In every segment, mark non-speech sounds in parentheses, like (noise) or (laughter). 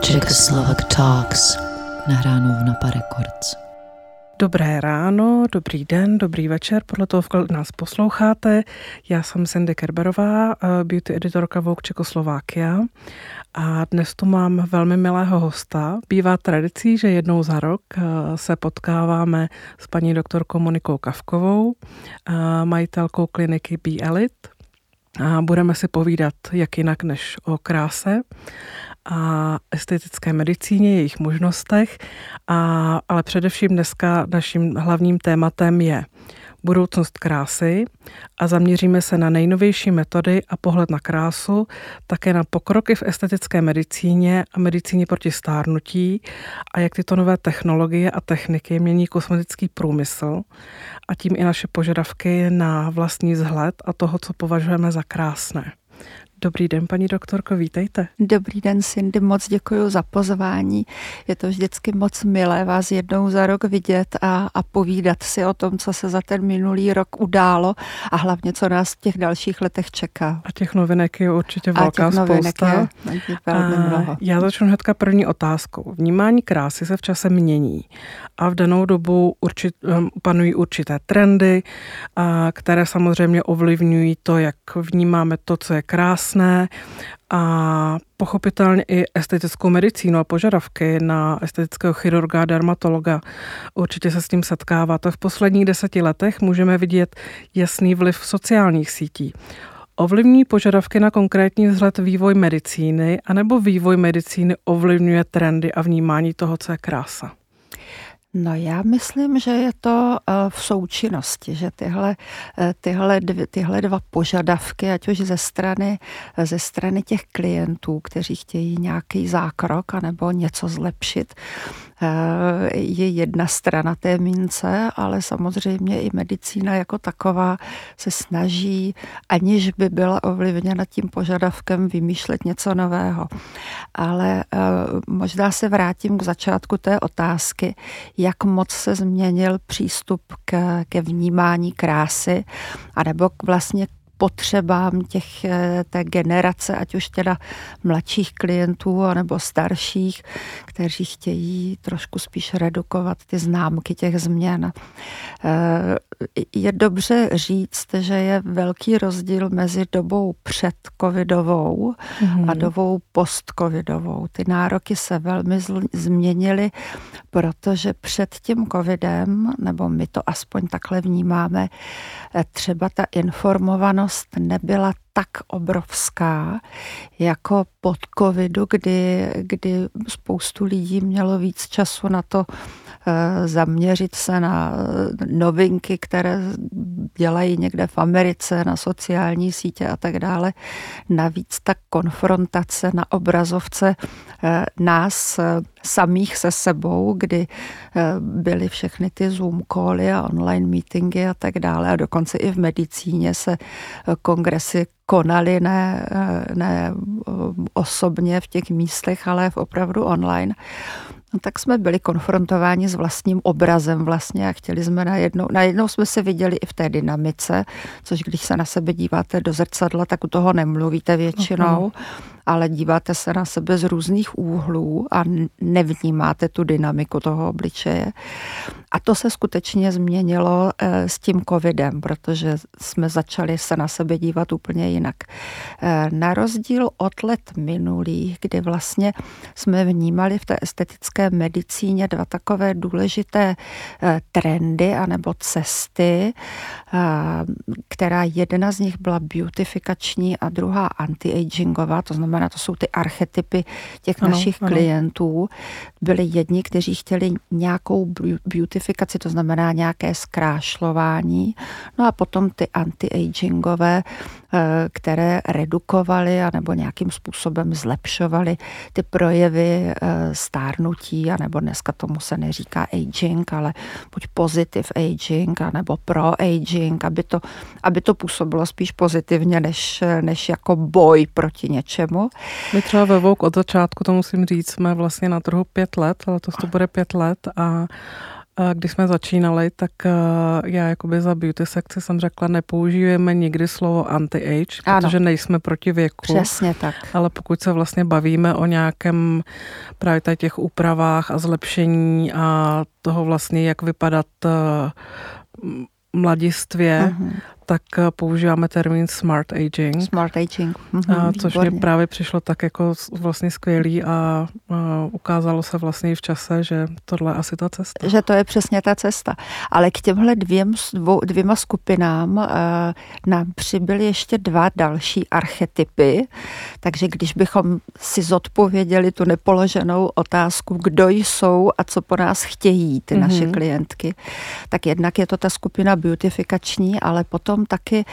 Czechoslovak Talks, nahráno v Napa Records. Dobré ráno, dobrý den, dobrý večer, podle toho, kolik nás posloucháte. Já jsem Cindy Kerberová, eh, beauty editorka Vogue Čekoslovákia a dnes tu mám velmi milého hosta. Bývá tradicí, že jednou za rok eh, se potkáváme s paní doktorkou Monikou Kavkovou, eh, majitelkou kliniky B Elite a budeme si povídat jak jinak než o kráse a estetické medicíně, jejich možnostech, a, ale především dneska naším hlavním tématem je budoucnost krásy a zaměříme se na nejnovější metody a pohled na krásu, také na pokroky v estetické medicíně a medicíně proti stárnutí a jak tyto nové technologie a techniky mění kosmetický průmysl a tím i naše požadavky na vlastní vzhled a toho, co považujeme za krásné. Dobrý den, paní doktorko, vítejte. Dobrý den, Cindy, moc děkuji za pozvání. Je to vždycky moc milé vás jednou za rok vidět a, a povídat si o tom, co se za ten minulý rok událo a hlavně, co nás v těch dalších letech čeká. A těch novinek je určitě velká a těch spousta. Je, je velmi mnoho. Já začnu hnedka první otázkou. Vnímání krásy se v čase mění a v danou dobu určit, um, panují určité trendy, a, které samozřejmě ovlivňují to, jak vnímáme to, co je krásné, jasné a pochopitelně i estetickou medicínu a požadavky na estetického chirurga a dermatologa. Určitě se s tím setkáváte. V posledních deseti letech můžeme vidět jasný vliv sociálních sítí. Ovlivní požadavky na konkrétní vzhled vývoj medicíny, anebo vývoj medicíny ovlivňuje trendy a vnímání toho, co je krása? No já myslím, že je to eh, v součinnosti, že tyhle, eh, tyhle, dvě, tyhle dva požadavky, ať už ze strany, ze strany těch klientů, kteří chtějí nějaký zákrok anebo něco zlepšit, je jedna strana té mince, ale samozřejmě i medicína jako taková se snaží, aniž by byla ovlivněna tím požadavkem vymýšlet něco nového. Ale eh, možná se vrátím k začátku té otázky, jak moc se změnil přístup k, ke vnímání krásy, anebo vlastně potřebám těch, eh, té generace, ať už teda mladších klientů nebo starších, kteří chtějí trošku spíš redukovat ty známky těch změn. Eh, je dobře říct, že je velký rozdíl mezi dobou před covidovou mm-hmm. a mhm. dobou post-covidovou. Ty nároky se velmi změnily, protože před tím covidem, nebo my to aspoň takhle vnímáme, eh, třeba ta informovanost pozornost nebyla tak obrovská jako pod covidu, kdy, kdy spoustu lidí mělo víc času na to zaměřit se na eh, novinky, které dělají někde v Americe, na sociální sítě a tak dále. Navíc ta konfrontace na obrazovce eh, nás samých se sebou, kdy byly všechny ty Zoom cally a online meetingy a tak dále. A dokonce i v medicíně se kongresy konali ne, ne osobně v těch místech, ale v opravdu online. No, tak jsme byli konfrontováni s vlastním obrazem vlastně a chtěli jsme najednou, najednou jsme se viděli i v té dynamice, což když se na sebe díváte do zrcadla, tak u toho nemluvíte většinou. Uh-huh ale díváte se na sebe z různých úhlů a nevnímáte tu dynamiku toho obličeje. A to se skutečně změnilo eh, s tím covidem, protože jsme začali se na sebe dívat úplně jinak. Eh, na rozdíl od let minulých, kdy vlastně jsme vnímali v té estetické medicíně dva takové důležité eh, trendy anebo cesty, která jedna z nich byla beautifikační a druhá anti-agingová, to znamená znamená, to jsou ty archetypy těch ano, našich ano. klientů. Byli jedni, kteří chtěli nějakou beautifikaci, to znamená nějaké zkrášlování, no a potom ty anti-agingové, které redukovaly nebo nějakým způsobem zlepšovaly ty projevy eh, stárnutí, anebo dneska tomu se neříká aging, ale buď positive aging, anebo pro aging, aby to, aby to působilo spíš pozitivně, než, než jako boj proti něčemu. My třeba ve Vogue od začátku, to musím říct, jsme vlastně na trhu pět let, ale to to bude pět let a když jsme začínali, tak já jakoby za beauty sekci jsem řekla, nepoužijeme nikdy slovo anti-age, ano. protože nejsme proti věku. Přesně tak. Ale pokud se vlastně bavíme o nějakém právě těch úpravách a zlepšení a toho vlastně, jak vypadat mladistvě, uh-huh tak eh, používáme termín smart aging. Smart aging. Mm-hmm, což výborně. mě právě přišlo tak jako vlastně skvělý a, a ukázalo se vlastně i v čase, že tohle je asi ta cesta. Že to je přesně ta cesta. Ale k těmhle dvěm, dvou, dvěma skupinám uh, nám přibyly ještě dva další archetypy, takže když bychom si zodpověděli tu nepoloženou otázku, kdo jsou a co po nás chtějí ty mm-hmm. naše klientky, tak jednak je to ta skupina beautifikační, ale potom potom taky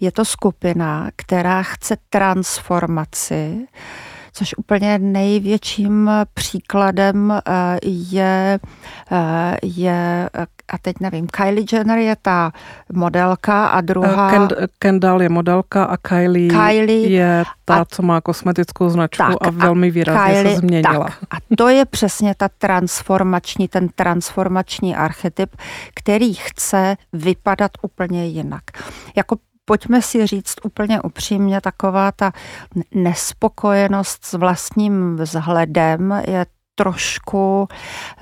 je to skupina, která chce transformaci, což úplně největším příkladem eh, je, eh, je a teď nevím, Kylie Jenner je ta modelka a druhá... Kend, Kendall je modelka a Kylie, Kylie je ta, a, co má kosmetickou značku tak, a velmi výrazně Kylie, se změnila. Tak, a to je přesně ta transformační, ten transformační archetyp, který chce vypadat úplně jinak. Jako pojďme si říct úplně upřímně, taková ta nespokojenost s vlastním vzhledem je trošku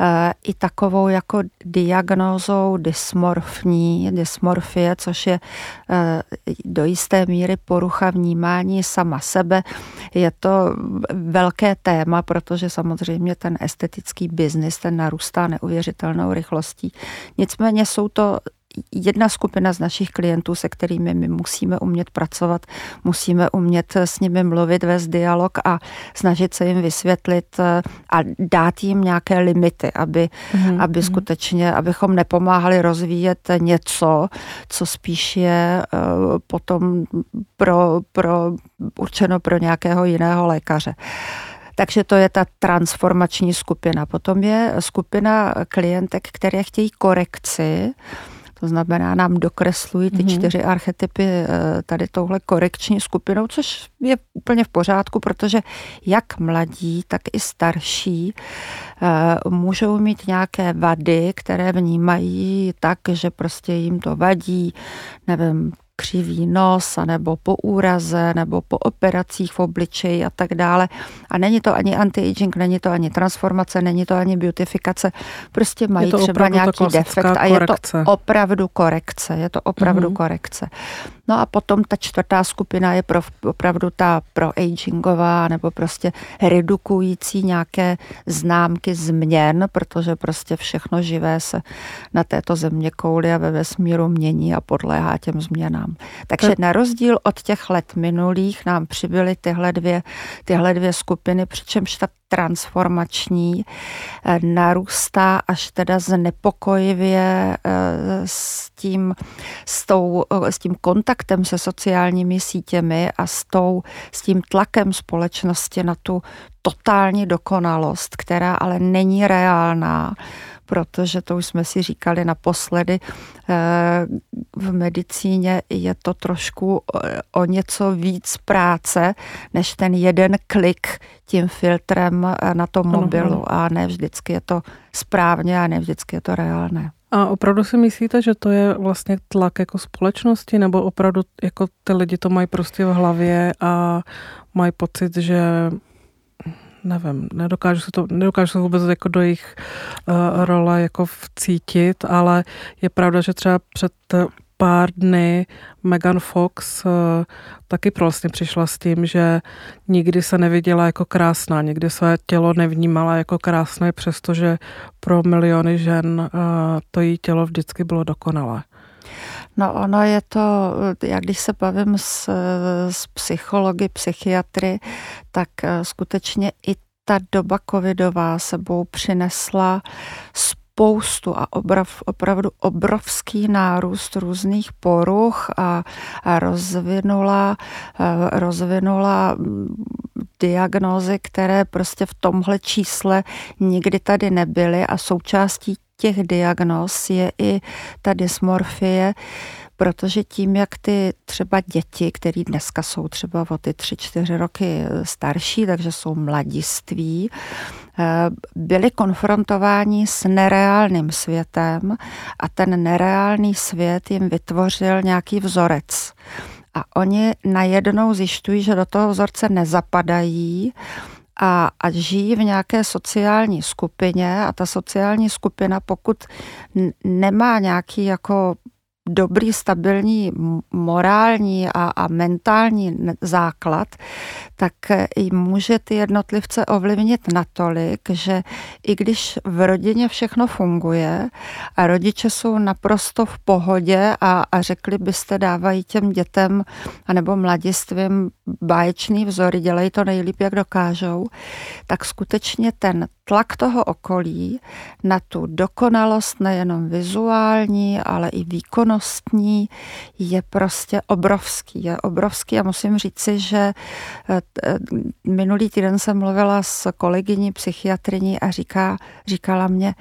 e, i takovou jako diagnózou dysmorfní, dysmorfie, což je e, do jisté míry porucha vnímání sama sebe. Je to velké téma, protože samozřejmě ten estetický biznis, ten narůstá neuvěřitelnou rychlostí. Nicméně jsou to jedna skupina z našich klientů, se kterými my musíme umět pracovat, musíme umět s nimi mluvit, vést dialog a snažit se jim vysvětlit eh, a dát jim nějaké limity, aby, mm-hmm. aby mhm. skutečně, abychom nepomáhali rozvíjet něco, co spíš je eh, potom pro, pro, určeno pro nějakého jiného lékaře. Takže to je ta transformační skupina. Potom je skupina klientek, které chtějí korekci, to znamená, nám dokreslují ty mm-hmm. čtyři archetypy eh, tady touhle korekční skupinou, což je úplně v pořádku, protože jak mladí, tak i starší eh, můžou mít nějaké vady, které vnímají tak, že prostě jim to vadí, nevím, křivý nos, nebo po úraze, nebo po operacích v obličeji a tak dále. A není to ani anti-aging, není to ani transformace, není to ani beautifikace. Prostě mají třeba nějaký defekt a je to opravdu korekce. Je to opravdu mm-hmm. korekce. No a potom ta čtvrtá skupina je pro, opravdu ta pro-agingová nebo prostě redukující nějaké známky změn, protože prostě všechno živé se na této země kouli a ve vesmíru mění a podléhá těm změnám. Takže na rozdíl od těch let minulých nám přibyly tyhle dvě, tyhle dvě skupiny, přičemž ta transformační eh, narůstá až teda znepokojivě eh, s tím, s, tou, eh, s tím kontaktem se sociálními sítěmi a s, tou, s tím tlakem společnosti na tu totální dokonalost, která ale není reálná protože to už jsme si říkali naposledy, eh, v medicíně je to trošku o něco víc práce, než ten jeden klik tím filtrem eh, na tom mobilu a ne vždycky je to správně a ne vždycky je to reálné. A opravdu si myslíte, že to je vlastně tlak jako společnosti, nebo opravdu jako ty lidi to mají prostě v hlavě a mají pocit, že nevím, nedokážu se to, nedokážu se vůbec jako do jejich uh, role jako vcítit, ale je pravda, že třeba před pár dny Megan Fox uh, taky vlastně přišla s tím, že nikdy se neviděla jako krásná, nikdy své tělo nevnímala jako krásné, přestože pro miliony žen uh, to její tělo vždycky bylo dokonalé. No ono je to, jak když se bavím s, s psychologi, psychiatry, tak eh, skutečně i ta doba covidová sebou přinesla spoustu a obrav, opravdu obrovský nárůst různých poruch a, a rozvinula, eh, rozvinula mm, diagnózy, které prostě v tomhle čísle nikdy tady nebyly a součástí těch diagnóz je i ta dysmorfie, protože tím, jak ty třeba děti, které dneska jsou třeba o ty tři, čtyři roky starší, takže jsou mladiství, byli konfrontováni s nereálným světem a ten nereálný svět jim vytvořil nějaký vzorec. A oni najednou zjišťují, že do toho vzorce nezapadají a, a žijí v nějaké sociální skupině a ta sociální skupina, pokud nemá nějaký jako dobrý, stabilní morální a, a mentální základ, tak i může ty jednotlivce ovlivnit natolik, že i když v rodině všechno funguje a rodiče jsou naprosto v pohodě a, a řekli byste, dávají těm dětem anebo mladistvím báječný vzory, dělají to nejlíp, jak dokážou, tak skutečně ten tlak toho okolí na tu dokonalost nejenom vizuální, ale i výkonnostní je prostě obrovský. Je obrovský a musím říci, že eh, minulý týden jsem mluvila s kolegyní psychiatriní a říká, říkala mě,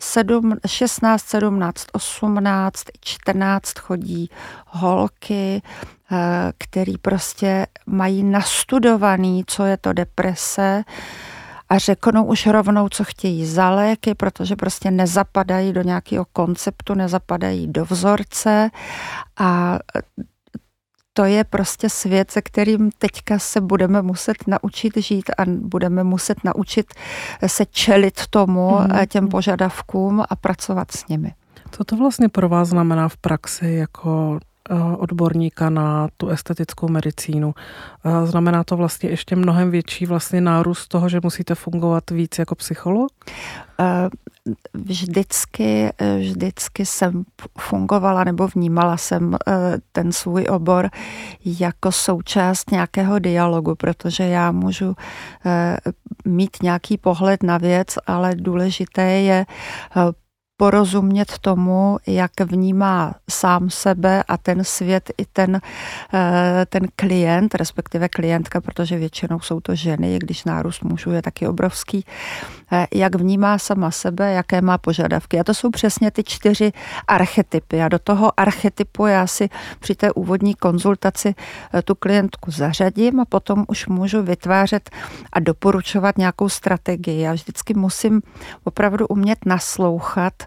7, 16, 17, 18, 14 chodí holky, eh, který prostě mají nastudovaný, co je to deprese, a řeknou už rovnou, co chtějí za léky, protože prostě nezapadají do nějakého konceptu, nezapadají do vzorce a to je prostě svět, se kterým teďka se budeme muset naučit žít a budeme muset naučit se čelit tomu, mm-hmm. těm požadavkům a pracovat s nimi. Co to vlastně pro vás znamená v praxi jako odborníka na tu estetickou medicínu. Eh, znamená to vlastně ještě mnohem větší vlastně nárůst toho, že musíte fungovat víc jako psycholog? Eh, vždycky, vždycky jsem fungovala nebo vnímala jsem ten svůj obor jako součást nějakého dialogu, protože já můžu mít nějaký pohled na věc, ale důležité je porozumět tomu, jak vnímá sám sebe a ten svět i ten, eh, ten klient, respektive klientka, protože většinou jsou to ženy, když nárůst mužů je taky obrovský, eh, jak vnímá sama sebe, jaké má požadavky. A to jsou přesně ty čtyři archetypy. A do toho archetypu já si při té úvodní konzultaci eh, tu klientku zařadím a potom už můžu vytvářet a doporučovat nějakou strategii. Já vždycky musím opravdu umět naslouchat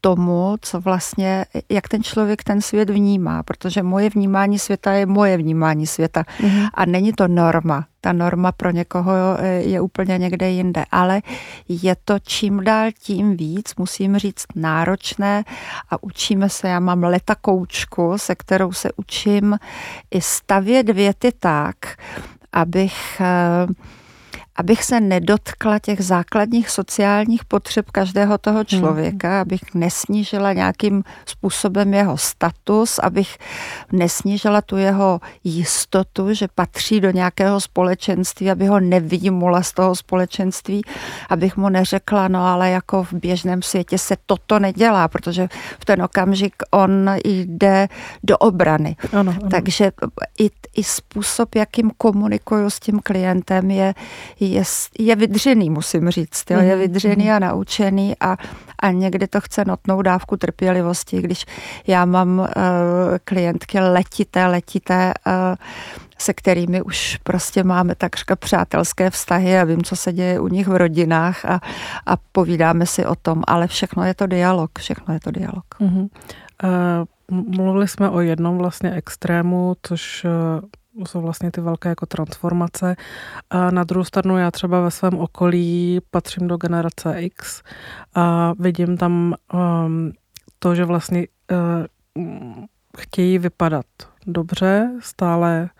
tomu, co vlastně, jak ten člověk ten svět vnímá, protože moje vnímání světa je moje vnímání světa mm-hmm. a není to norma. Ta norma pro někoho eh, je úplně někde jinde, ale je to čím dál tím víc, musím říct, náročné a učíme se, já mám letakoučku, se kterou se učím i stavět věty tak, abych uh, abych se nedotkla těch základních sociálních potřeb každého toho hmm. člověka, hmm. abych nesnížila nějakým způsobem jeho status, abych nesnížila tu jeho jistotu, že patří do nějakého společenství, aby ho nevýmula z toho společenství, abych mu neřekla, no ale jako v běžném světě se toto nedělá, protože v ten okamžik on jde do obrany. Ano, ano. Takže i, i způsob, jakým komunikuju s tím klientem, je, je, je vydřený, musím říct. Jo? Je mhm, vydřený mhm. a naučený a, a někdy to chce notnou dávku trpělivosti, když já mám uh, klientky letité, letité, uh, se kterými už prostě máme takřka přátelské vztahy a vím, co se děje u nich v rodinách a, a povídáme si o tom, ale všechno je to dialog, všechno je to dialog. Uh-huh. Uh, mluvili jsme o jednom vlastně extrému, což jsou vlastně ty velké jako transformace. A na druhou stranu já třeba ve svém okolí patřím do generace X a vidím tam um, to, že vlastně uh, chtějí vypadat dobře, stále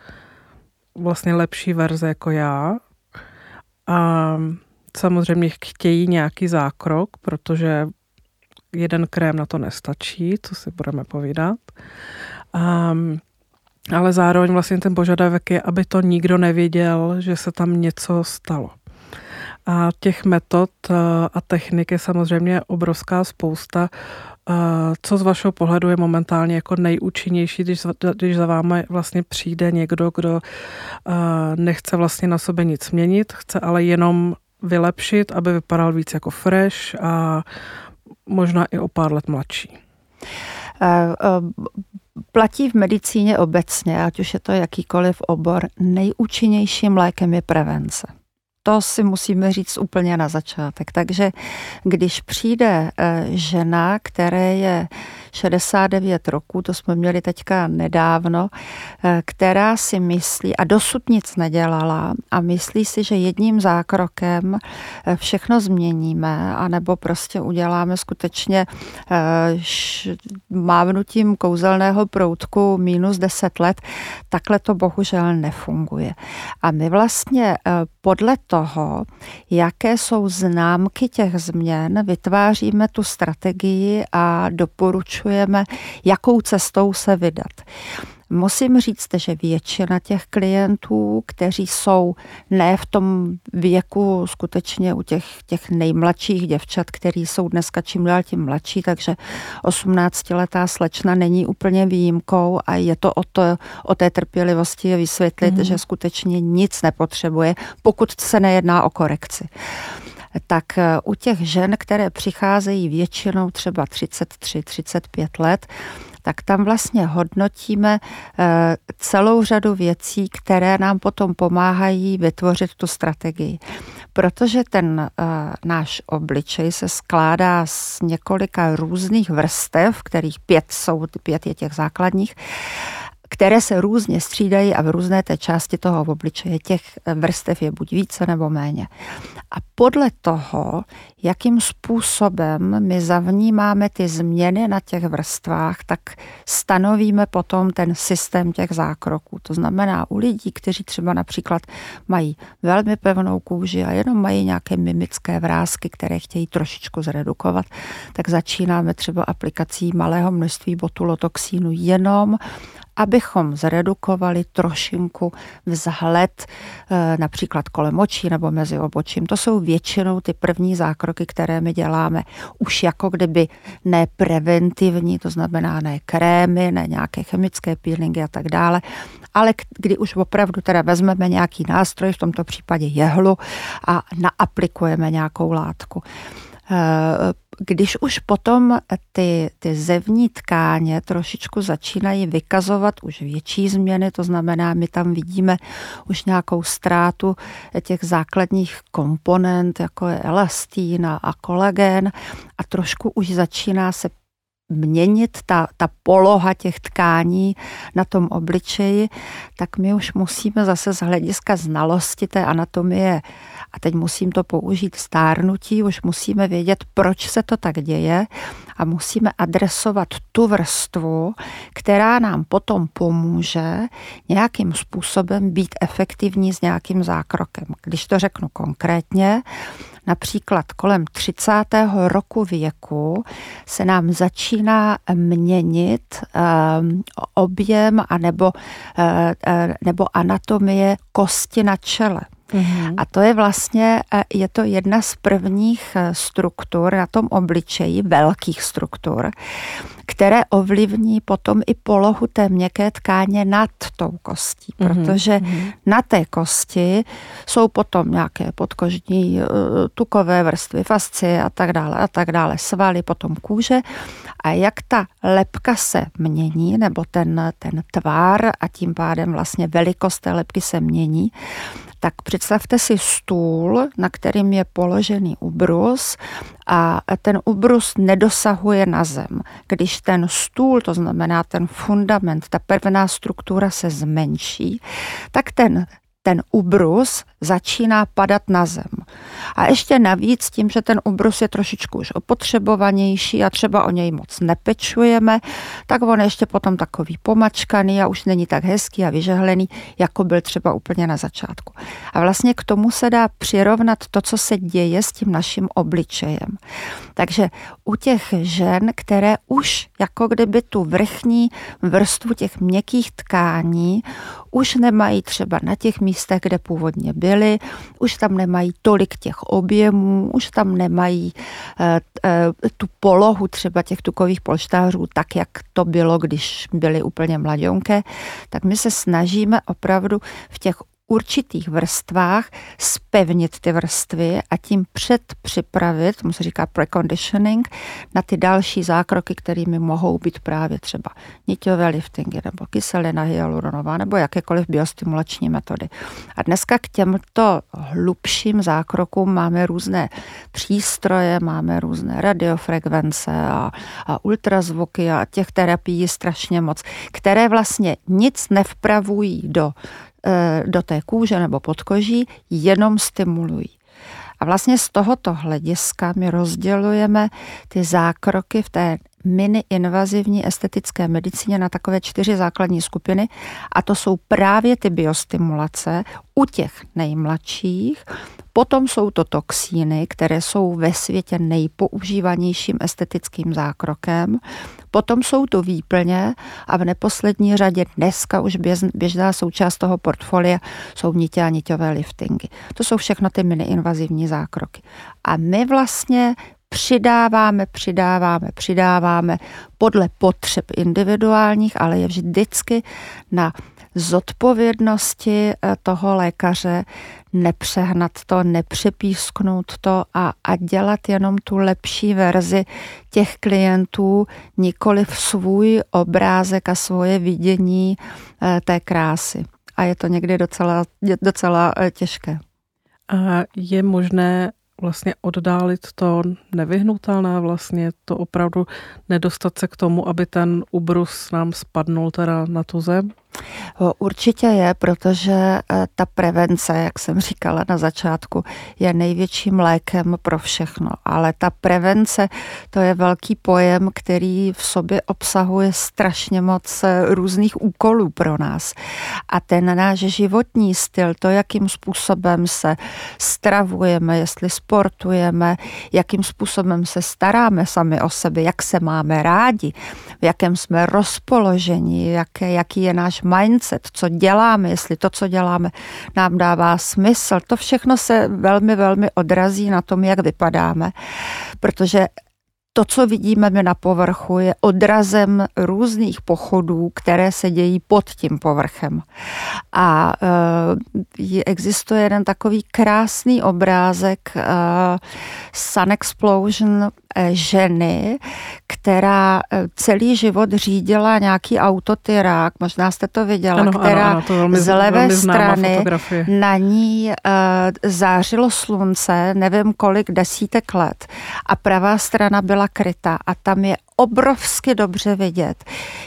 vlastně lepší verze jako já. A samozřejmě chtějí nějaký zákrok, protože jeden krém na to nestačí, co si budeme povídat. Um, ale zároveň vlastně ten požadavek je, aby to nikdo nevěděl, že se tam něco stalo. A těch metod eh, a technik je samozřejmě obrovská spousta. Eh, co z vašeho pohledu je momentálně jako nejúčinnější, když, když za vámi vlastně přijde někdo, kdo eh, nechce vlastně na sobě nic měnit, chce ale jenom vylepšit, aby vypadal víc jako fresh a možná i o pár let mladší? Platí v medicíně obecně, ať už je to jakýkoliv obor, nejúčinnějším lékem je prevence. to si musíme říct úplně na začátek. Takže když přijde eh, žena, které je 69 roků, to jsme měli teďka nedávno, eh, která si myslí, a dosud nic nedělala, a myslí si, že jedním zákrokem eh, všechno změníme, anebo prostě uděláme skutečně mávnutím kouzelného proutku minus 10 let, takhle to bohužel nefunguje. A my vlastně podle toho, jaké jsou známky těch změn, vytváříme tu strategii a doporučujeme, jakou cestou se vydat. Musím říct, že většina těch klientů, kteří jsou ne v tom věku skutečně u těch, těch nejmladších děvčat, který jsou dneska čím dál tím mladší, takže 18-letá slečna není úplně výjimkou a je to o, to, o té trpělivosti vysvětlit, mm-hmm. že skutečně nic nepotřebuje, pokud se nejedná o korekci tak eh, u těch žen, které přicházejí většinou třeba 33-35 let, tak tam vlastně hodnotíme eh, celou řadu věcí, které nám potom pomáhají vytvořit tu strategii. Protože ten eh, náš obličej se skládá z několika různých vrstev, kterých pět jsou, pět je těch základních, které se různě střídají a v různé té části toho obličeje těch vrstev je buď více nebo méně. A podle toho, jakým způsobem my zavnímáme ty změny na těch vrstvách, tak stanovíme potom ten systém těch zákroků. To znamená u lidí, kteří třeba například mají velmi pevnou kůži a jenom mají nějaké mimické vrázky, které chtějí trošičku zredukovat, tak začínáme třeba aplikací malého množství botulotoxínu jenom abychom zredukovali trošinku vzhled eh, například kolem očí nebo mezi obočím. To jsou většinou ty první zákroky, které my děláme už jako kdyby ne preventivní, to znamená ne krémy, ne nějaké chemické peelingy a tak dále, ale kdy už opravdu teda vezmeme nějaký nástroj, v tomto případě jehlu a naaplikujeme nějakou látku. Když už potom ty, ty zevní tkáně trošičku začínají vykazovat už větší změny, to znamená, my tam vidíme už nějakou ztrátu těch základních komponent, jako je elastín a kolagen a trošku už začíná se měnit ta, ta poloha těch tkání na tom obličeji, tak my už musíme zase z hlediska znalosti té anatomie a teď musím to použít stárnutí, už musíme vědět, proč se to tak děje a musíme adresovat tu vrstvu, která nám potom pomůže nějakým způsobem být efektivní s nějakým zákrokem. Když to řeknu konkrétně, například kolem 30. roku věku se nám začíná měnit um, objem a nebo, uh, uh, nebo anatomie kosti na čele. Mm-hmm. A to je vlastně, e, je to jedna z prvních e, struktur na tom obličeji, velkých struktur, které ovlivní potom i polohu té měkké tkáně nad tou kostí, mm-hmm. protože mm-hmm. na té kosti jsou potom nějaké podkožní e, tukové vrstvy, fascie a tak dále a tak dále, svaly, potom kůže a jak ta lepka se mění, nebo ten, ten tvár a tím pádem vlastně velikost té lepky se mění, tak představte si stůl, na kterým je položený ubrus a ten ubrus nedosahuje na zem. Když ten stůl, to znamená ten fundament, ta pevná struktura se zmenší, tak ten ten ubrus začíná padat na zem. A ještě navíc tím, že ten ubrus je trošičku už opotřebovanější a třeba o něj moc nepečujeme, tak on ještě potom takový pomačkaný a už není tak hezký a vyžehlený, jako byl třeba úplně na začátku. A vlastně k tomu se dá přirovnat to, co se děje s tím naším obličejem. Takže u těch žen, které už jako kdyby tu vrchní vrstvu těch měkkých tkání už nemají třeba na těch místech, kde původně byly, už tam nemají tolik těch objemů, už tam nemají e, e, tu polohu třeba těch tukových polštářů tak, jak to bylo, když byly úplně mladionké, tak my se snažíme opravdu v těch určitých vrstvách spevnit ty vrstvy a tím předpřipravit, tomu se říká preconditioning, na ty další zákroky, kterými mohou být právě třeba niťové liftingy nebo kyselina hyaluronová nebo jakékoliv biostimulační metody. A dneska k těmto hlubším zákrokům máme různé přístroje, máme různé radiofrekvence a, a ultrazvuky a těch terapií strašně moc, které vlastně nic nevpravují do do té kůže nebo podkoží, jenom stimulují. A vlastně z tohoto hlediska my rozdělujeme ty zákroky v té mini-invazivní estetické medicíně na takové čtyři základní skupiny a to jsou právě ty biostimulace u těch nejmladších, Potom jsou to toxíny, které jsou ve světě nejpoužívanějším estetickým zákrokem. Potom jsou to výplně a v neposlední řadě dneska už běžná součást toho portfolia jsou nitě a niťové liftingy. To jsou všechno ty mini-invazivní zákroky. A my vlastně přidáváme, přidáváme, přidáváme podle potřeb individuálních, ale je vždycky na zodpovědnosti eh, toho lékaře nepřehnat to, nepřepísknout to a, a dělat jenom tu lepší verzi těch klientů, nikoli v svůj obrázek a svoje vidění eh, té krásy. A je to někdy docela, docela eh, těžké. A je možné vlastně oddálit to nevyhnutelné, vlastně to opravdu nedostat se k tomu, aby ten ubrus nám spadnul teda na tu zem? Určitě je, protože eh, ta prevence, jak jsem říkala na začátku, je největším lékem pro všechno. Ale ta prevence, to je velký pojem, který v sobě obsahuje strašně moc eh, různých úkolů pro nás. A ten náš životní styl, to, jakým způsobem se stravujeme, jestli sportujeme, jakým způsobem se staráme sami o sebe, jak se máme rádi, v jakém jsme rozpoložení, jaké, jaký je náš mindset, co děláme, jestli to, co děláme, nám dává smysl. To všechno se velmi, velmi odrazí na tom, jak vypadáme, protože to, co vidíme my na povrchu, je odrazem různých pochodů, které se dějí pod tím povrchem. A uh, existuje jeden takový krásný obrázek uh, Sun Explosion ženy, která eh, celý život řídila nějaký autotyrák, možná jste to viděla, ano, která ano, ano, to velmi, z levé strany fotografie. na ní uh, zářilo slunce, nevím kolik desítek let a pravá strana byla kryta a tam je obrovsky dobře vidět,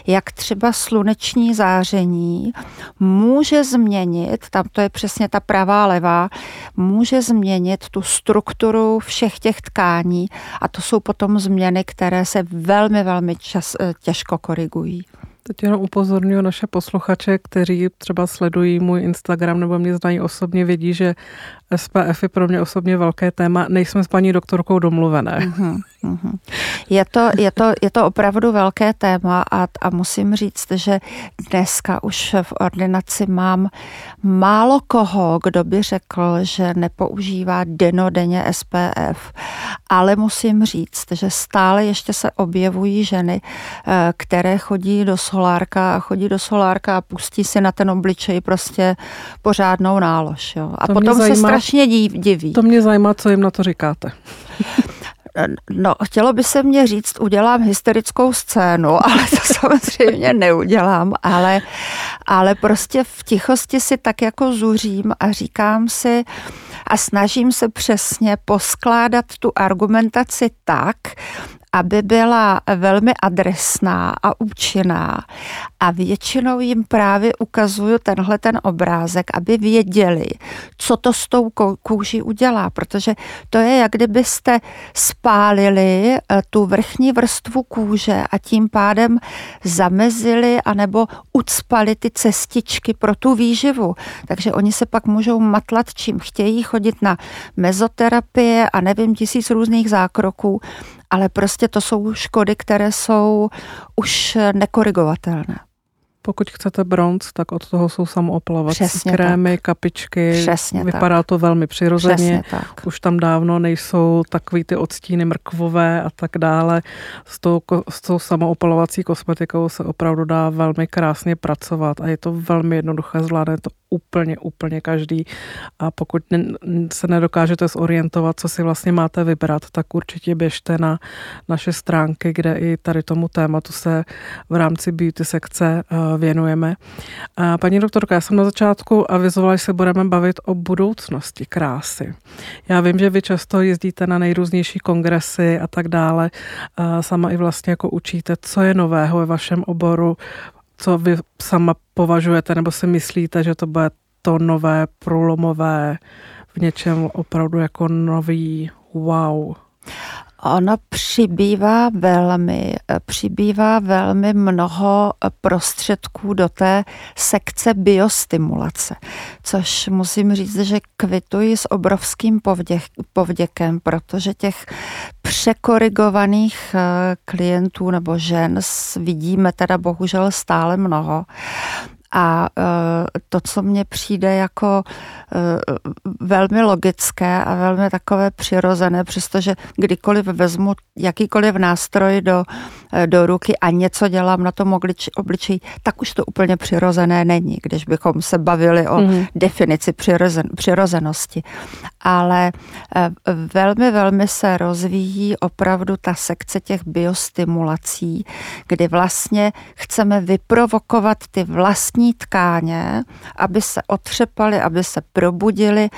jak třeba sluneční záření může změnit, tam to je přesně ta pravá levá, může změnit tu strukturu všech těch tkání a to jsou potom změny, které se velmi, velmi čas, eh, těžko korigují. Teď jenom upozorňuji naše posluchače, kteří třeba sledují můj Instagram nebo mě znají osobně, vědí, že SPF je pro mě osobně velké téma. Nejsme s paní doktorkou domluvené. Uh-huh, uh-huh. Je, to, je, to, je to opravdu velké téma a, a musím říct, že dneska už v ordinaci mám málo koho, kdo by řekl, že nepoužívá denodenně SPF, ale musím říct, že stále ještě se objevují ženy, eh, které chodí do solárka a chodí do solárka a pustí si na ten obličej prostě pořádnou nálož. Jo. A to potom zajímá, se strašně diví. To mě zajímá, co jim na to říkáte. (laughs) No, chtělo by se mě říct, udělám hysterickou scénu, (laughs) ale to samozřejmě neudělám, ale, ale prostě v tichosti si tak jako zuřím a říkám si a snažím se přesně poskládat tu argumentaci tak, aby byla velmi adresná a účinná. A většinou jim právě ukazuju tenhle ten obrázek, aby věděli, co to s tou kůží udělá, protože to je, jak kdybyste spálili eh, tu vrchní vrstvu kůže a tím pádem zamezili anebo ucpali ty cestičky pro tu výživu. Takže oni se pak můžou matlat, čím chtějí, chodit na mezoterapie a nevím, tisíc různých zákroků ale prostě to jsou škody, které jsou už nekorigovatelné. Pokud chcete bronz, tak od toho jsou samoopalovací krémy, tak. kapičky. Přesně Vypadá tak. to velmi přirozeně. tak. Už tam dávno nejsou takový ty odstíny mrkvové a tak dále. S tou, s tou samoopalovací kosmetikou se opravdu dá velmi krásně pracovat a je to velmi jednoduché, zvládne to úplně, úplně každý. A pokud se nedokážete zorientovat, co si vlastně máte vybrat, tak určitě běžte na naše stránky, kde i tady tomu tématu se v rámci beauty sekce eh, věnujeme. Paní doktorka, já jsem na začátku avizovala, že se budeme bavit o budoucnosti krásy. Já vím, že vy často jezdíte na nejrůznější kongresy a tak dále. Sama i vlastně jako učíte, co je nového ve vašem oboru, co vy sama považujete nebo si myslíte, že to bude to nové, průlomové, v něčem opravdu jako nový wow? Ono přibývá velmi, přibývá velmi mnoho prostředků do té sekce biostimulace, což musím říct, že kvituji s obrovským povděk, povděkem, protože těch překorigovaných eh, klientů nebo žen vidíme teda bohužel stále mnoho. A e, to, co mně přijde jako e, velmi logické a velmi takové přirozené, přestože kdykoliv vezmu jakýkoliv nástroj do, e, do ruky a něco dělám na tom obličeji, tak už to úplně přirozené není, když bychom se bavili o mm. definici přirozen, přirozenosti. Ale velmi, velmi se rozvíjí opravdu ta sekce těch biostimulací, kdy vlastně chceme vyprovokovat ty vlastní vlastní tkáně, aby se otřepaly, aby se probudily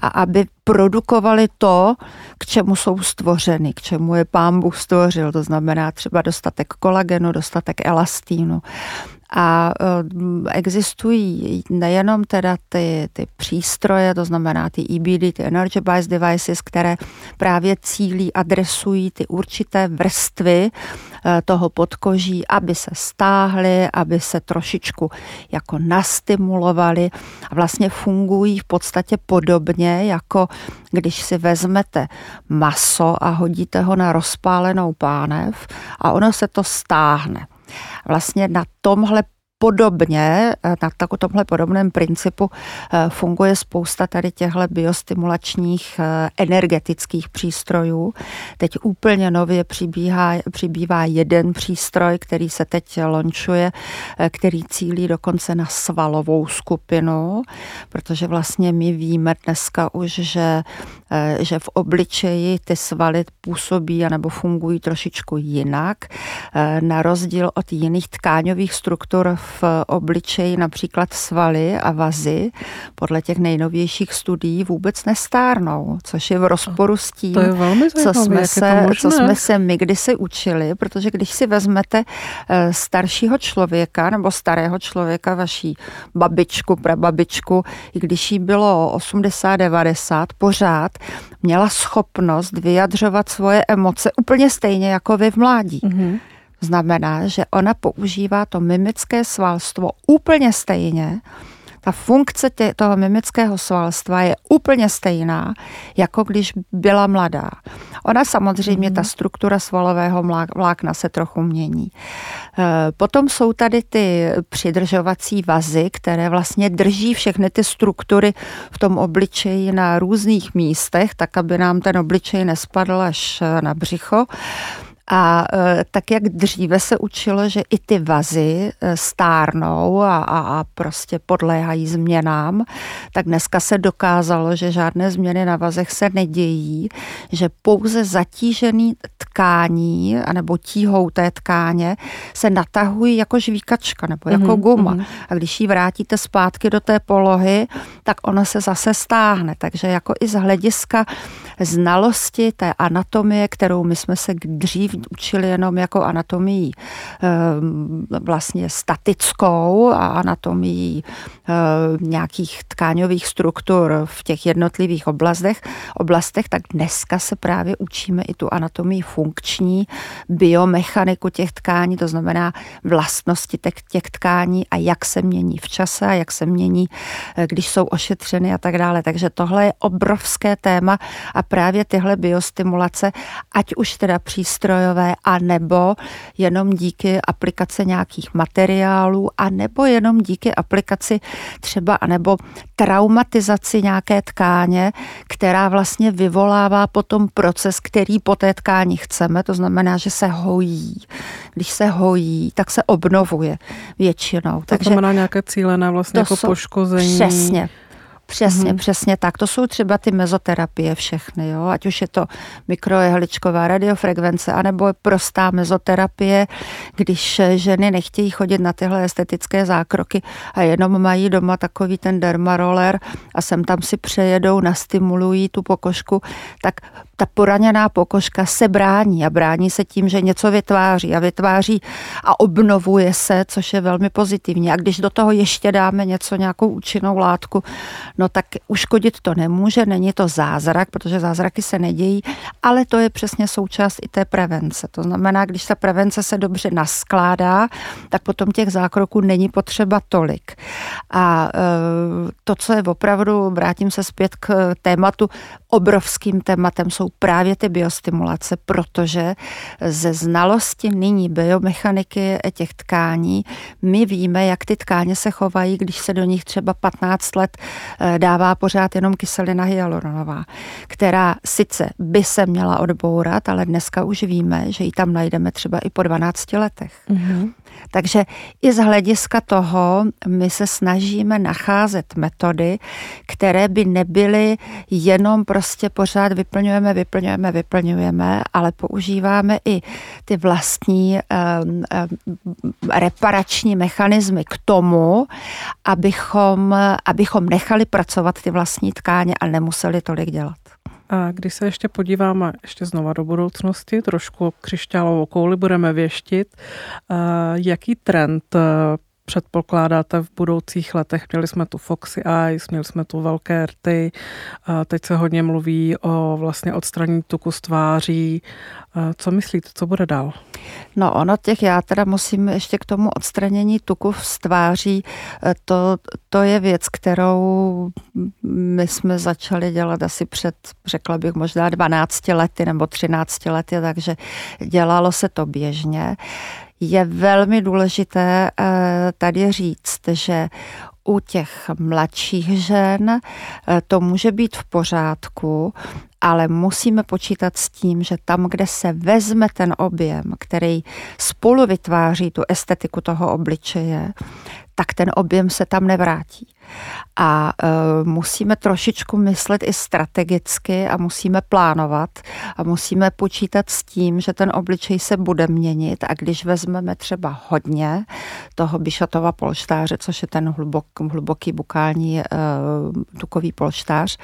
a aby produkovali to, k čemu jsou stvořeny, k čemu je pán Bůh stvořil, to znamená třeba dostatek kolagenu, dostatek elastínu. A eh, existují nejenom teda ty, ty přístroje, to znamená ty EBD, ty Energy Based Devices, které právě cílí, adresují ty určité vrstvy eh, toho podkoží, aby se stáhly, aby se trošičku jako nastimulovaly a vlastně fungují v podstatě podobně, jako když si vezmete maso a hodíte ho na rozpálenou pánev a ono se to stáhne. Vlastně na tomhle podobně, eh, na tomhle podobném principu eh, funguje spousta tady těchto biostimulačních eh, energetických přístrojů. Teď úplně nově přibíhá, přibývá jeden přístroj, který se teď lončuje, který cílí dokonce na svalovou skupinu, protože vlastně my víme dneska už, že, že v obličeji ty svaly působí anebo fungují trošičku jinak, na rozdíl od jiných tkáňových struktur v obličeji například svaly a vazy podle těch nejnovějších studií vůbec nestárnou, což je v rozporu s tím, co, jsme se, co jsme se my kdysi učili, protože když si vezmete eh, staršího člověka nebo starého člověka, vaší babičku, prababičku, i když jí bylo 80-90, pořád měla schopnost vyjadřovat svoje emoce úplně stejně jako vy v mládí. Mm-hmm znamená, že ona používá to mimické svalstvo úplně stejně, ta funkce tě, toho mimického svalstva je úplně stejná, jako když byla mladá. Ona samozřejmě, mm. ta struktura svalového vlákna se trochu mění. E, potom jsou tady ty přidržovací vazy, které vlastně drží všechny ty struktury v tom obličeji na různých místech, tak aby nám ten obličej nespadl až na břicho. A e, tak jak dříve se učilo, že i ty vazy e, stárnou a, a, a prostě podléhají změnám, tak dneska se dokázalo, že žádné změny na vazech se nedějí, že pouze zatížený tkání anebo tíhou té tkáně se natahují jako žvíkačka nebo jako mm-hmm. guma. Mm-hmm. A když ji vrátíte zpátky do té polohy, tak ona se zase stáhne. Takže jako i z hlediska znalosti té anatomie, kterou my jsme se dřív učili jenom jako anatomii ehm, vlastně statickou a anatomii ehm, nějakých tkáňových struktur v těch jednotlivých oblastech, oblastech, tak dneska se právě učíme i tu anatomii funkční, biomechaniku těch tkání, to znamená vlastnosti těch, těch tkání a jak se mění v čase a jak se mění, eh, když jsou ošetřeny a tak dále. Takže tohle je obrovské téma a A právě tyhle biostimulace, ať už teda přístrojové, a nebo jenom díky aplikace nějakých materiálů, a nebo jenom díky aplikaci třeba, anebo traumatizaci nějaké tkáně, která vlastně vyvolává potom proces, který po té tkáni chceme, to znamená, že se hojí. Když se hojí, tak se obnovuje většinou. To Takže znamená nějaké cílené vlastně jako poškození. Přesně, Přesně, mm-hmm. přesně tak. To jsou třeba ty mezoterapie všechny, jo? ať už je to mikrojehličková radiofrekvence, anebo prostá mezoterapie, když ženy nechtějí chodit na tyhle estetické zákroky a jenom mají doma takový ten dermaroller a sem tam si přejedou, nastimulují tu pokožku, tak ta poraněná pokožka se brání a brání se tím, že něco vytváří a vytváří a obnovuje se, což je velmi pozitivní. A když do toho ještě dáme něco, nějakou účinnou látku, no tak uškodit to nemůže, není to zázrak, protože zázraky se nedějí, ale to je přesně součást i té prevence. To znamená, když ta prevence se dobře naskládá, tak potom těch zákroků není potřeba tolik. A e, to, co je opravdu, vrátím se zpět k tématu, obrovským tématem jsou právě ty biostimulace, protože ze znalosti nyní biomechaniky těch tkání my víme, jak ty tkáně se chovají, když se do nich třeba 15 let eh, dává pořád jenom kyselina hyaluronová, která sice by se měla odbourat, ale dneska už víme, že ji tam najdeme třeba i po 12 letech. Mm-hmm. Takže i z hlediska toho my se snažíme nacházet metody, které by nebyly jenom prostě pořád vyplňujeme, vyplňujeme, vyplňujeme, ale používáme i ty vlastní um, um, reparační mechanismy k tomu, abychom, abychom nechali pracovat ty vlastní tkáně a nemuseli tolik dělat. A když se ještě podíváme ještě znova do budoucnosti, trošku křišťálovou kouli budeme věštit, jaký trend předpokládáte v budoucích letech? Měli jsme tu Foxy Eyes, měli jsme tu velké rty, teď se hodně mluví o vlastně odstranění tuku z tváří. Co myslíte, co bude dál? No ono těch, já teda musím ještě k tomu odstranění tuku z tváří, e, to, to je věc, kterou my jsme začali dělat asi před, řekla bych, možná 12 lety nebo 13 lety, takže dělalo se to běžně je velmi důležité eh, tady říct, že u těch mladších žen eh, to může být v pořádku, ale musíme počítat s tím, že tam, kde se vezme ten objem, který spolu vytváří tu estetiku toho obličeje, tak ten objem se tam nevrátí. A e, musíme trošičku myslet i strategicky a musíme plánovat a musíme počítat s tím, že ten obličej se bude měnit. A když vezmeme třeba hodně toho bišotova polštáře, což je ten hlubok, hluboký bukální e, tukový polštář,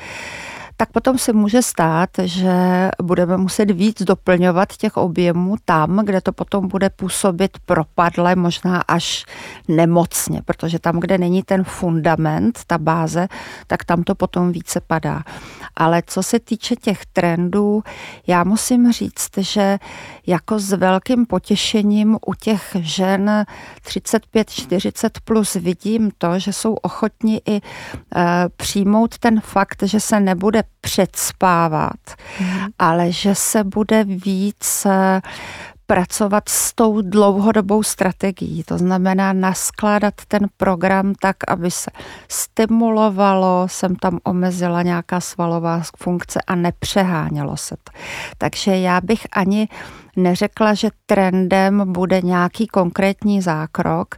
tak potom se může stát, že budeme muset víc doplňovat těch objemů tam, kde to potom bude působit propadle, možná až nemocně, protože tam, kde není ten fundament, ta báze, tak tam to potom více padá. Ale co se týče těch trendů, já musím říct, že jako s velkým potěšením u těch žen 35-40 plus vidím to, že jsou ochotní i e, přijmout ten fakt, že se nebude předspávat, mm. ale že se bude víc eh, pracovat s tou dlouhodobou strategií. To znamená naskládat ten program tak, aby se stimulovalo, jsem tam omezila nějaká svalová funkce a nepřehánělo se to. Takže já bych ani neřekla, že trendem bude nějaký konkrétní zákrok.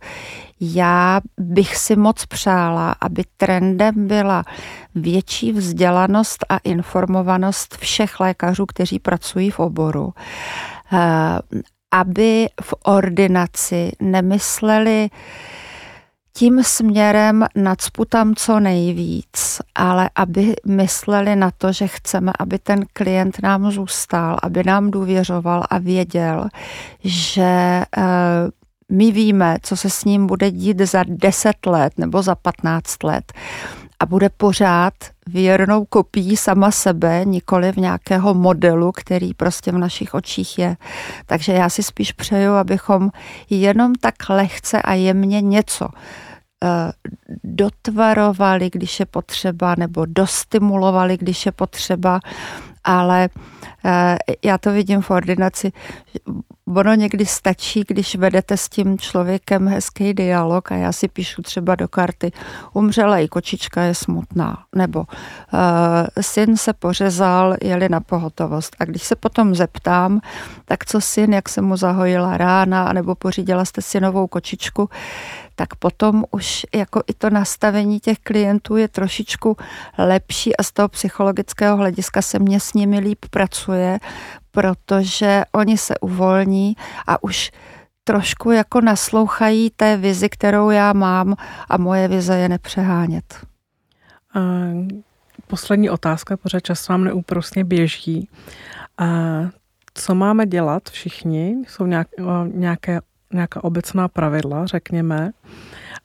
Já bych si moc přála, aby trendem byla větší vzdělanost a informovanost všech lékařů, kteří pracují v oboru aby v ordinaci nemysleli tím směrem nacpu tam co nejvíc, ale aby mysleli na to, že chceme, aby ten klient nám zůstal, aby nám důvěřoval a věděl, že eh, my víme, co se s ním bude dít za 10 let nebo za 15 let a bude pořád věrnou kopií sama sebe, nikoli v nějakého modelu, který prostě v našich očích je. Takže já si spíš přeju, abychom jenom tak lehce a jemně něco eh, dotvarovali, když je potřeba, nebo dostimulovali, když je potřeba, ale eh, já to vidím v ordinaci. Ono někdy stačí, když vedete s tím člověkem hezký dialog a já si píšu třeba do karty, umřela i kočička, je smutná, nebo uh, syn se pořezal, jeli na pohotovost. A když se potom zeptám, tak co syn, jak se mu zahojila rána, nebo pořídila jste si novou kočičku, tak potom už jako i to nastavení těch klientů je trošičku lepší a z toho psychologického hlediska se mně s nimi líp pracuje, protože oni se uvolní a už trošku jako naslouchají té vizi, kterou já mám a moje vize je nepřehánět. A poslední otázka, pořád čas vám neúprostně běží. A co máme dělat všichni? Jsou nějaké nějaká obecná pravidla, řekněme,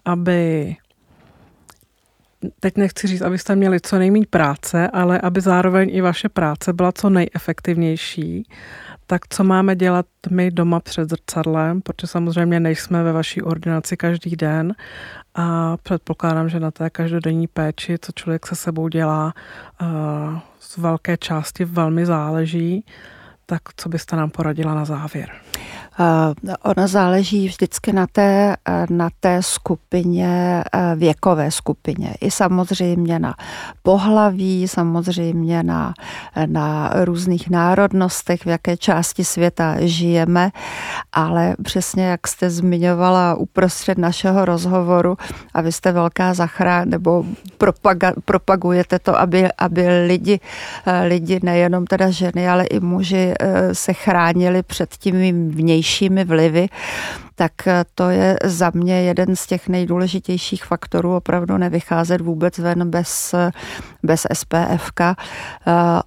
aby teď nechci říct, abyste měli co nejméně práce, ale aby zároveň i vaše práce byla co nejefektivnější, tak co máme dělat my doma před zrcadlem, protože samozřejmě nejsme ve vaší ordinaci každý den a předpokládám, že na té každodenní péči, co člověk se sebou dělá, z velké části velmi záleží. Tak co byste nám poradila na závěr? Ona záleží vždycky na té, na té skupině, věkové skupině. I samozřejmě na pohlaví, samozřejmě na, na různých národnostech, v jaké části světa žijeme, ale přesně jak jste zmiňovala uprostřed našeho rozhovoru, a vy jste velká zachrán, nebo propaga, propagujete to, aby, aby lidi, lidi, nejenom teda ženy, ale i muži eh, se chránili před těmi vnějšími vlivy, tak eh, to je za mě jeden z těch nejdůležitějších faktorů, opravdu nevycházet vůbec ven bez, bez SPF. Eh,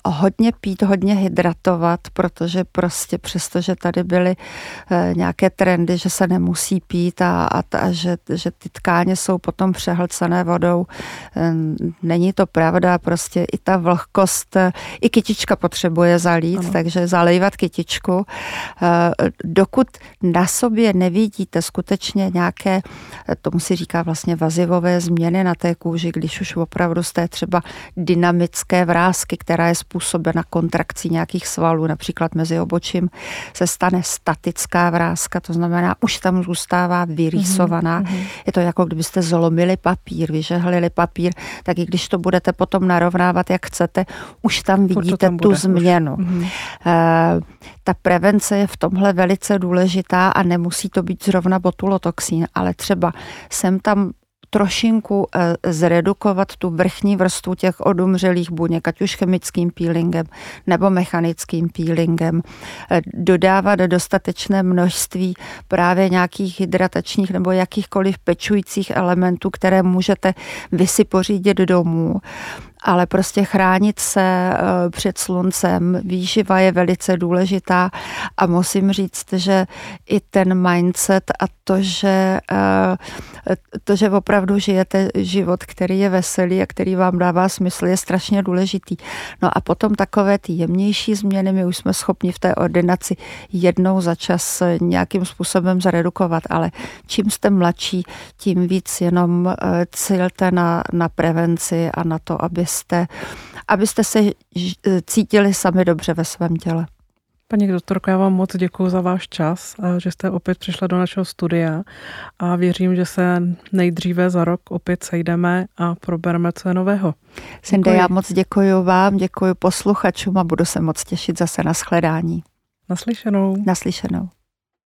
hodně pít, hodně hydratovat, protože prostě přesto, že tady byly eh, nějaké trendy, že se nemusí pít a, a, a že, že ty tkáně jsou potom přehlcené vodou, není to pravda, prostě i ta vlhkost, i kytička potřebuje zalít, ano. takže zalejvat kytičku. Dokud na sobě nevidíte skutečně nějaké, tomu si říká vlastně vazivové změny na té kůži, když už opravdu té třeba dynamické vrázky, která je způsobena kontrakcí nějakých svalů, například mezi obočím, se stane statická vrázka, to znamená, už tam zůstává vyrýsovaná. Mm-hmm. Je to jako kdybyste zlomili papír, vyžehlili papír, tak i když to budete potom narovnávat, jak chcete, už tam vidíte tam tu změnu. Mm-hmm. Uh, ta prevence je v tomhle velice důležitá a nemusí to být zrovna botulotoxín, ale třeba jsem tam trošinku eh, zredukovat tu vrchní vrstvu těch odumřelých buněk, ať už chemickým peelingem nebo mechanickým peelingem, eh, dodávat dostatečné množství právě nějakých hydratačních nebo jakýchkoliv pečujících elementů, které můžete vy si pořídit domů ale prostě chránit se eh, před sluncem, výživa je velice důležitá a musím říct, že i ten mindset a to, že, eh, to, že opravdu žijete život, který je veselý a který vám dává smysl, je strašně důležitý. No a potom takové ty jemnější změny my už jsme schopni v té ordinaci jednou za čas nějakým způsobem zredukovat, ale čím jste mladší, tím víc jenom eh, cílte na, na prevenci a na to, aby abyste, abyste se cítili sami dobře ve svém těle. Paní doktorko, já vám moc děkuji za váš čas, že jste opět přišla do našeho studia a věřím, že se nejdříve za rok opět sejdeme a probereme, co je nového. Sinde, já moc děkuji vám, děkuji posluchačům a budu se moc těšit zase na shledání. Naslyšenou. Naslyšenou.